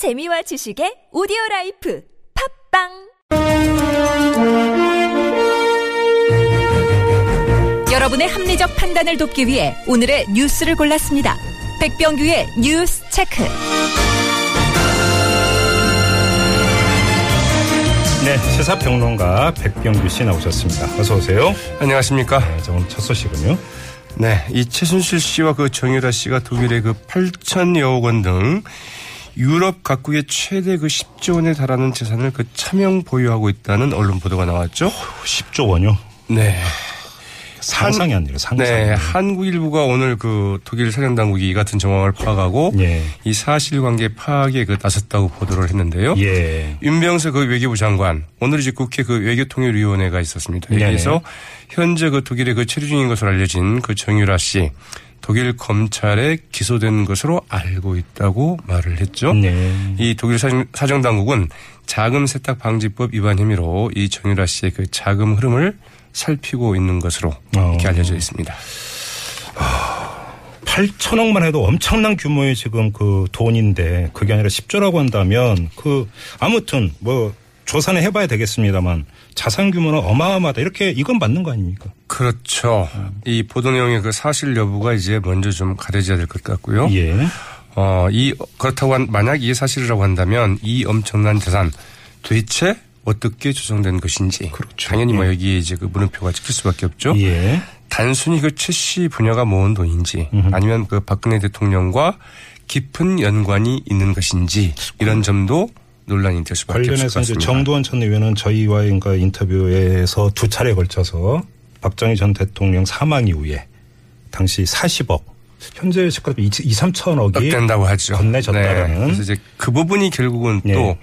재미와 지식의 오디오 라이프 팟빵 여러분의 합리적 판단을 돕기 위해 오늘의 뉴스를 골랐습니다. 백병규의 뉴스 체크. 네, 시사 평론가 백병규 씨 나오셨습니다. 어서 오세요. 안녕하십니까. 네, 자, 오늘 첫 소식은요. 네, 이 최순실 씨와 그 정유라 씨가 독일의 그 8천여억 원 등 유럽 각국의 최대 그 10조 원에 달하는 재산을 그 차명 보유하고 있다는 언론 보도가 나왔죠. 10조 원요. 네. 상상이 아니라 상상. 네, 한국일보가 오늘 그 독일 사령 당국이 이 같은 정황을 파악하고 예. 이 사실관계 파악에 그 나섰다고 보도를 했는데요. 예. 윤병석 그 외교부 장관 오늘 이제 국회 그 외교통일위원회가 있었습니다. 여기에서. 현재 그 독일에 그 체류 중인 것으로 알려진 그 정유라 씨 독일 검찰에 기소된 것으로 알고 있다고 말을 했죠. 네. 이 독일 사정, 사정 당국은 자금 세탁 방지법 위반 혐의로 이 정유라 씨의 그 자금 흐름을 살피고 있는 것으로 이렇게 어. 알려져 있습니다. 8천억만 해도 엄청난 규모의 지금 그 돈인데 그게 아니라 10조라고 한다면 그 아무튼 뭐 조사는 해봐야 되겠습니다만 자산 규모는 어마어마하다 이렇게 이건 맞는 거 아닙니까? 그렇죠. 이 보도 내용의 그 사실 여부가 이제 먼저 좀 가려져야 될 것 같고요. 예. 어, 이, 그렇다고 한, 만약 이게 사실이라고 한다면 이 엄청난 재산 도대체 어떻게 조성된 것인지. 그렇죠. 당연히 뭐 예. 여기에 이제 그 물음표가 찍힐 수밖에 없죠. 예. 단순히 그 최 씨 분야가 모은 돈인지 아니면 그 박근혜 대통령과 깊은 연관이 있는 것인지 이런 점도 논란이 될 수밖에 없을 것 관련해서 이제 같습니다. 정두원 전 의원은 저희와의 그 인터뷰에서 두 차례에 걸쳐서 박정희 전 대통령 사망 이후에 당시 40억 현재 시가로 2, 3천억이 된다고 하죠. 건네졌다라는. 네. 그래서 이제 그 부분이 결국은 예. 또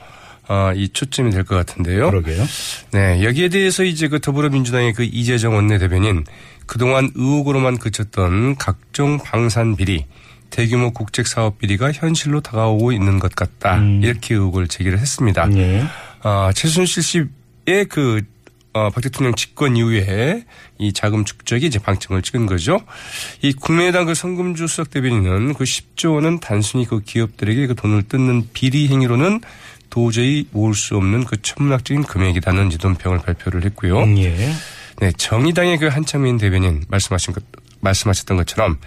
어, 이 초점이 될 것 같은데요. 그러게요. 네, 여기에 대해서 이제 그 더불어민주당의 그 이재정 원내대변인 그동안 의혹으로만 그쳤던 각종 방산 비리, 대규모 국책 사업 비리가 현실로 다가오고 있는 것 같다. 음. 이렇게 의혹을 제기를 했습니다. 예. 아, 최순실 씨의 그, 어, 박 대통령 집권 이후에 이 자금 축적이 이제 방점을 찍은 거죠. 이 국민의당 그 성금주 수석 대변인은 그 10조 원은 단순히 그 기업들에게 그 돈을 뜯는 비리 행위로는 도저히 모을 수 없는 그 천문학적인 금액이라는 지돈평을 발표를 했고요. 음, 예. 네, 정의당의 그 한창민 대변인 말씀하신 것, 말씀하셨던 것처럼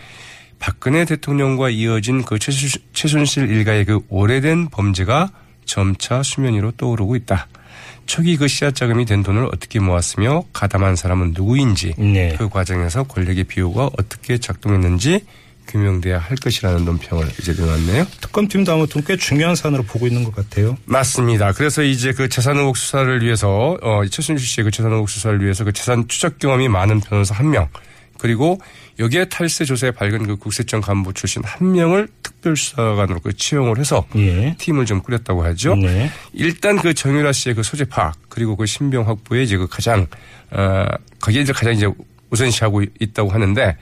박근혜 대통령과 이어진 그 최순실, 일가의 그 오래된 범죄가 점차 수면 위로 떠오르고 있다. 초기 그 씨앗 자금이 된 돈을 어떻게 모았으며 가담한 사람은 누구인지 네. 그 과정에서 권력의 비호가 어떻게 작동했는지 규명돼야 할 것이라는 논평을 이제 내놨네요. 특검팀도 아무튼 꽤 중요한 사안으로 보고 있는 것 같아요. 맞습니다. 그래서 이제 그 재산 의혹 수사를 위해서 어 최순실 씨의 그 재산 의혹 수사를 위해서 그 재산 추적 경험이 많은 변호사 한 명 그리고 여기에 탈세 조사에 밝은 그 국세청 간부 출신 한 명을 특별수사관으로 그 채용을 해서 예. 팀을 좀 꾸렸다고 하죠. 네. 일단 그 정유라 씨의 그 소재 파악 그리고 그 신병 확보에 이제 그 가장 어 거기에 이제 가장 이제 우선시하고 있다고 하는데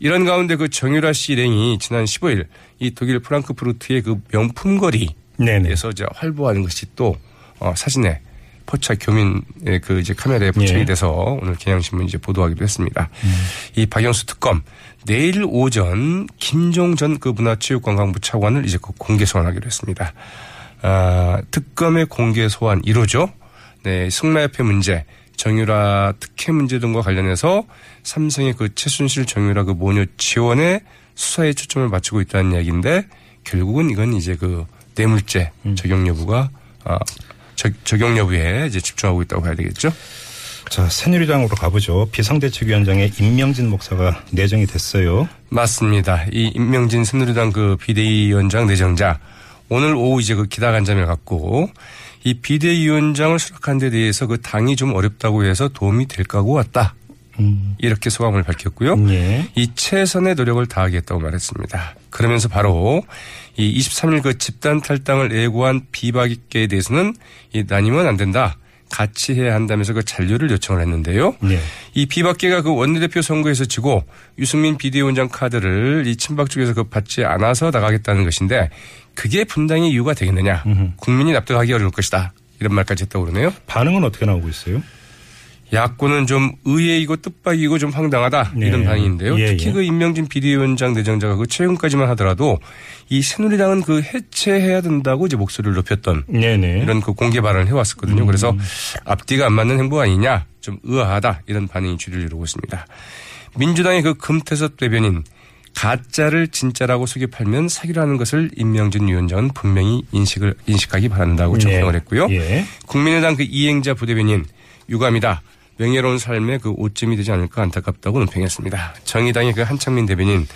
이런 가운데 그 정유라 씨 일행이 지난 15일 이 독일 프랑크푸르트의 그 명품 거리 네네. 에서 이제 활보하는 것이 또 어, 사진에 포착 교민의 그 이제 카메라에 포착이 예. 돼서 오늘 경향신문 이제 보도하기도 했습니다. 이 박영수 특검 내일 오전 김종 전 그 문화체육관광부 차관을 이제 그 공개 소환하기로 했습니다. 아, 특검의 공개 소환 1호죠. 네, 승마협회 문제, 정유라 특혜 문제 등과 관련해서 삼성의 그 최순실 정유라 그 모녀 지원에 수사에 초점을 맞추고 있다는 이야기인데 결국은 이건 이제 그 뇌물죄 적용 여부가 아, 적, 적용 여부에 이제 집중하고 있다고 봐야 되겠죠. 자, 새누리당으로 가보죠. 비상대책위원장에 임명진 목사가 내정이 됐어요. 맞습니다. 이 임명진 새누리당 그 비대위원장 내정자 오늘 오후 이제 그 기다 간담회를 갖고 이 비대위원장을 수락한 데 대해서 그 당이 좀 어렵다고 해서 도움이 될 까고 왔다. 음. 이렇게 소감을 밝혔고요. 예. 이 최선의 노력을 다하겠다고 말했습니다. 그러면서 바로 이 23일 그 집단 탈당을 예고한 비박계에 대해서는 이 나뉘면 안 된다. 같이 해야 한다면서 그 잔류를 요청을 했는데요. 네. 이 비박계가 그 원내대표 선거에서 지고 유승민 비대위원장 카드를 이 친박 쪽에서 그 받지 않아서 나가겠다는 것인데 그게 분당의 이유가 되겠느냐. 국민이 납득하기 어려울 것이다. 이런 말까지 했다고 그러네요. 반응은 어떻게 나오고 있어요? 야권은 좀 의외이고 뜻밖이고 좀 황당하다 네. 이런 반응인데요. 예, 특히 예. 그 임명진 비대위원장 내정자가 그 최근까지만 하더라도 이 새누리당은 그 해체해야 된다고 이제 목소리를 높였던 네네. 이런 그 공개 발언을 음. 해왔었거든요. 그래서 앞뒤가 안 맞는 행보 아니냐 좀 의아하다 이런 반응이 주를 이루고 있습니다. 민주당의 그 금태섭 대변인 가짜를 진짜라고 속여 팔면 사기라는 것을 임명진 위원장은 분명히 인식을 인식하기 바란다고 총평을 했고요. 예. 국민의당 그 이행자 부대변인 유감이다. 명예로운 삶의 그 오점이 되지 않을까 안타깝다고 논평했습니다. 정의당의 그 한창민 대변인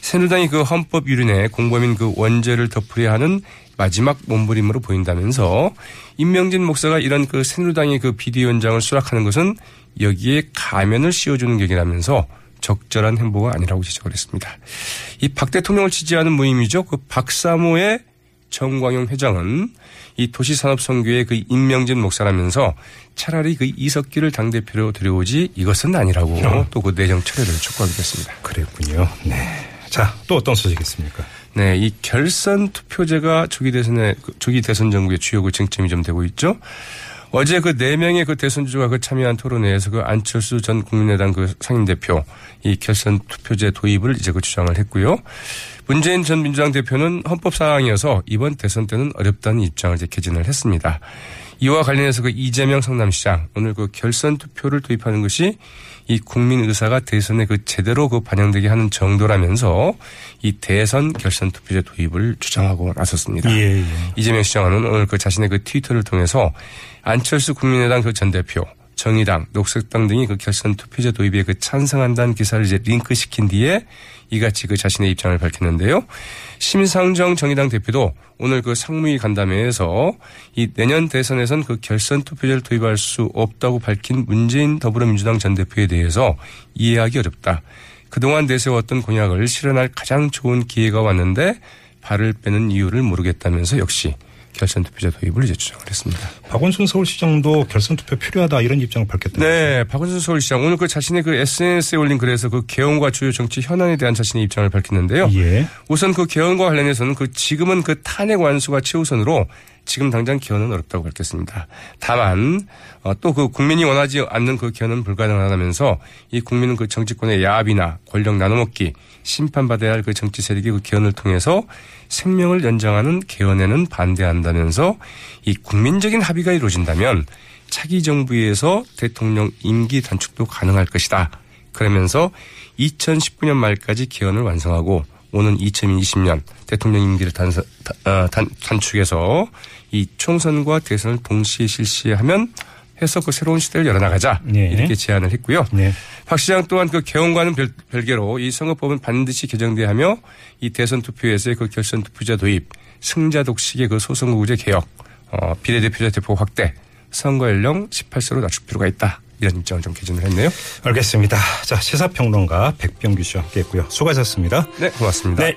새누리당이 그 헌법 유린에 공범인 그 원죄를 덮으려 하는 마지막 몸부림으로 보인다면서 임명진 목사가 이런 그 새누리당의 그 비대위원장을 수락하는 것은 여기에 가면을 씌워주는 격이라면서 적절한 행보가 아니라고 지적을 했습니다. 이 박 대통령을 지지하는 모임이죠. 그 박사모의 정광용 회장은 이 도시산업선교의 그 임명진 목사라면서 차라리 그 이석기를 당대표로 들여오지 이것은 아니라고 또그 내정 철회를 촉구하기도 했습니다. 그랬군요. 네. 자, 또 어떤 소식 있습니까? 네, 이 결선 투표제가 조기 대선의 그 조기 대선 정부의 주요 그 쟁점이 좀 되고 있죠. 어제 그 네 명의 그 대선 주주가 그 참여한 토론회에서 그 안철수 전 국민의당 그 상임 대표 이 결선 투표제 도입을 이제 그 주장을 했고요. 문재인 전 민주당 대표는 헌법 사항이어서 이번 대선 때는 어렵다는 입장을 이제 개진을 했습니다. 이와 관련해서 그 이재명 성남시장 오늘 그 결선 투표를 도입하는 것이 이 국민 의사가 대선에 그 제대로 그 반영되게 하는 정도라면서 이 대선 결선 투표제 도입을 주장하고 나섰습니다. 예, 예. 이재명 시장은 오늘 그 자신의 그 트위터를 통해서 안철수 국민의당 그 전 대표, 정의당, 녹색당 등이 그 결선 투표제 도입에 그 찬성한다는 기사를 이제 링크시킨 뒤에 이같이 그 자신의 입장을 밝혔는데요. 심상정 정의당 대표도 오늘 그 상무위 간담회에서 이 내년 대선에선 그 결선 투표제를 도입할 수 없다고 밝힌 문재인 더불어민주당 전 대표에 대해서 이해하기 어렵다. 그동안 내세웠던 공약을 실현할 가장 좋은 기회가 왔는데 발을 빼는 이유를 모르겠다면서 역시 결선 투표제 도입을 이제 주장을 했습니다. 박원순 서울시장도 결선 투표 필요하다 이런 입장을 밝혔다. 네, 박원순 서울시장 오늘 그 자신의 그 SNS에 올린 글에서 그 개헌과 주요 정치 현안에 대한 자신의 입장을 밝혔는데요. 예. 우선 그 개헌과 관련해서는 그 지금은 그 탄핵 완수가 최우선으로 지금 당장 개헌은 어렵다고 밝혔습니다. 다만 또 그 국민이 원하지 않는 그 개헌은 불가능하다면서 이 국민은 그 정치권의 야합이나 권력 나눠먹기 심판받아야 할 그 정치 세력이 그 개헌을 통해서 생명을 연장하는 개헌에는 반대한다면서 이 국민적인 합의가 이루어진다면 차기 정부에서 대통령 임기 단축도 가능할 것이다. 그러면서 2019년 말까지 개헌을 완성하고 오는 2020년 대통령 임기를 단서, 단, 단, 단축해서 이 총선과 대선을 동시에 실시하면 해서 그 새로운 시대를 열어나가자 네. 이렇게 제안을 했고요. 네. 박 시장 또한 그 개헌과는 별, 별개로 이 선거법은 반드시 개정돼야 하며 이 대선 투표에서의 그 결선 투표자 도입, 승자 독식의 그 소선거구제 개혁, 어, 비례대표자 대표 확대, 선거 연령 18세로 낮출 필요가 있다. 이런 입장을 좀 개진을 했네요. 알겠습니다. 자, 시사평론가 백병규 씨와 함께 했고요. 수고하셨습니다. 네, 고맙습니다. 네,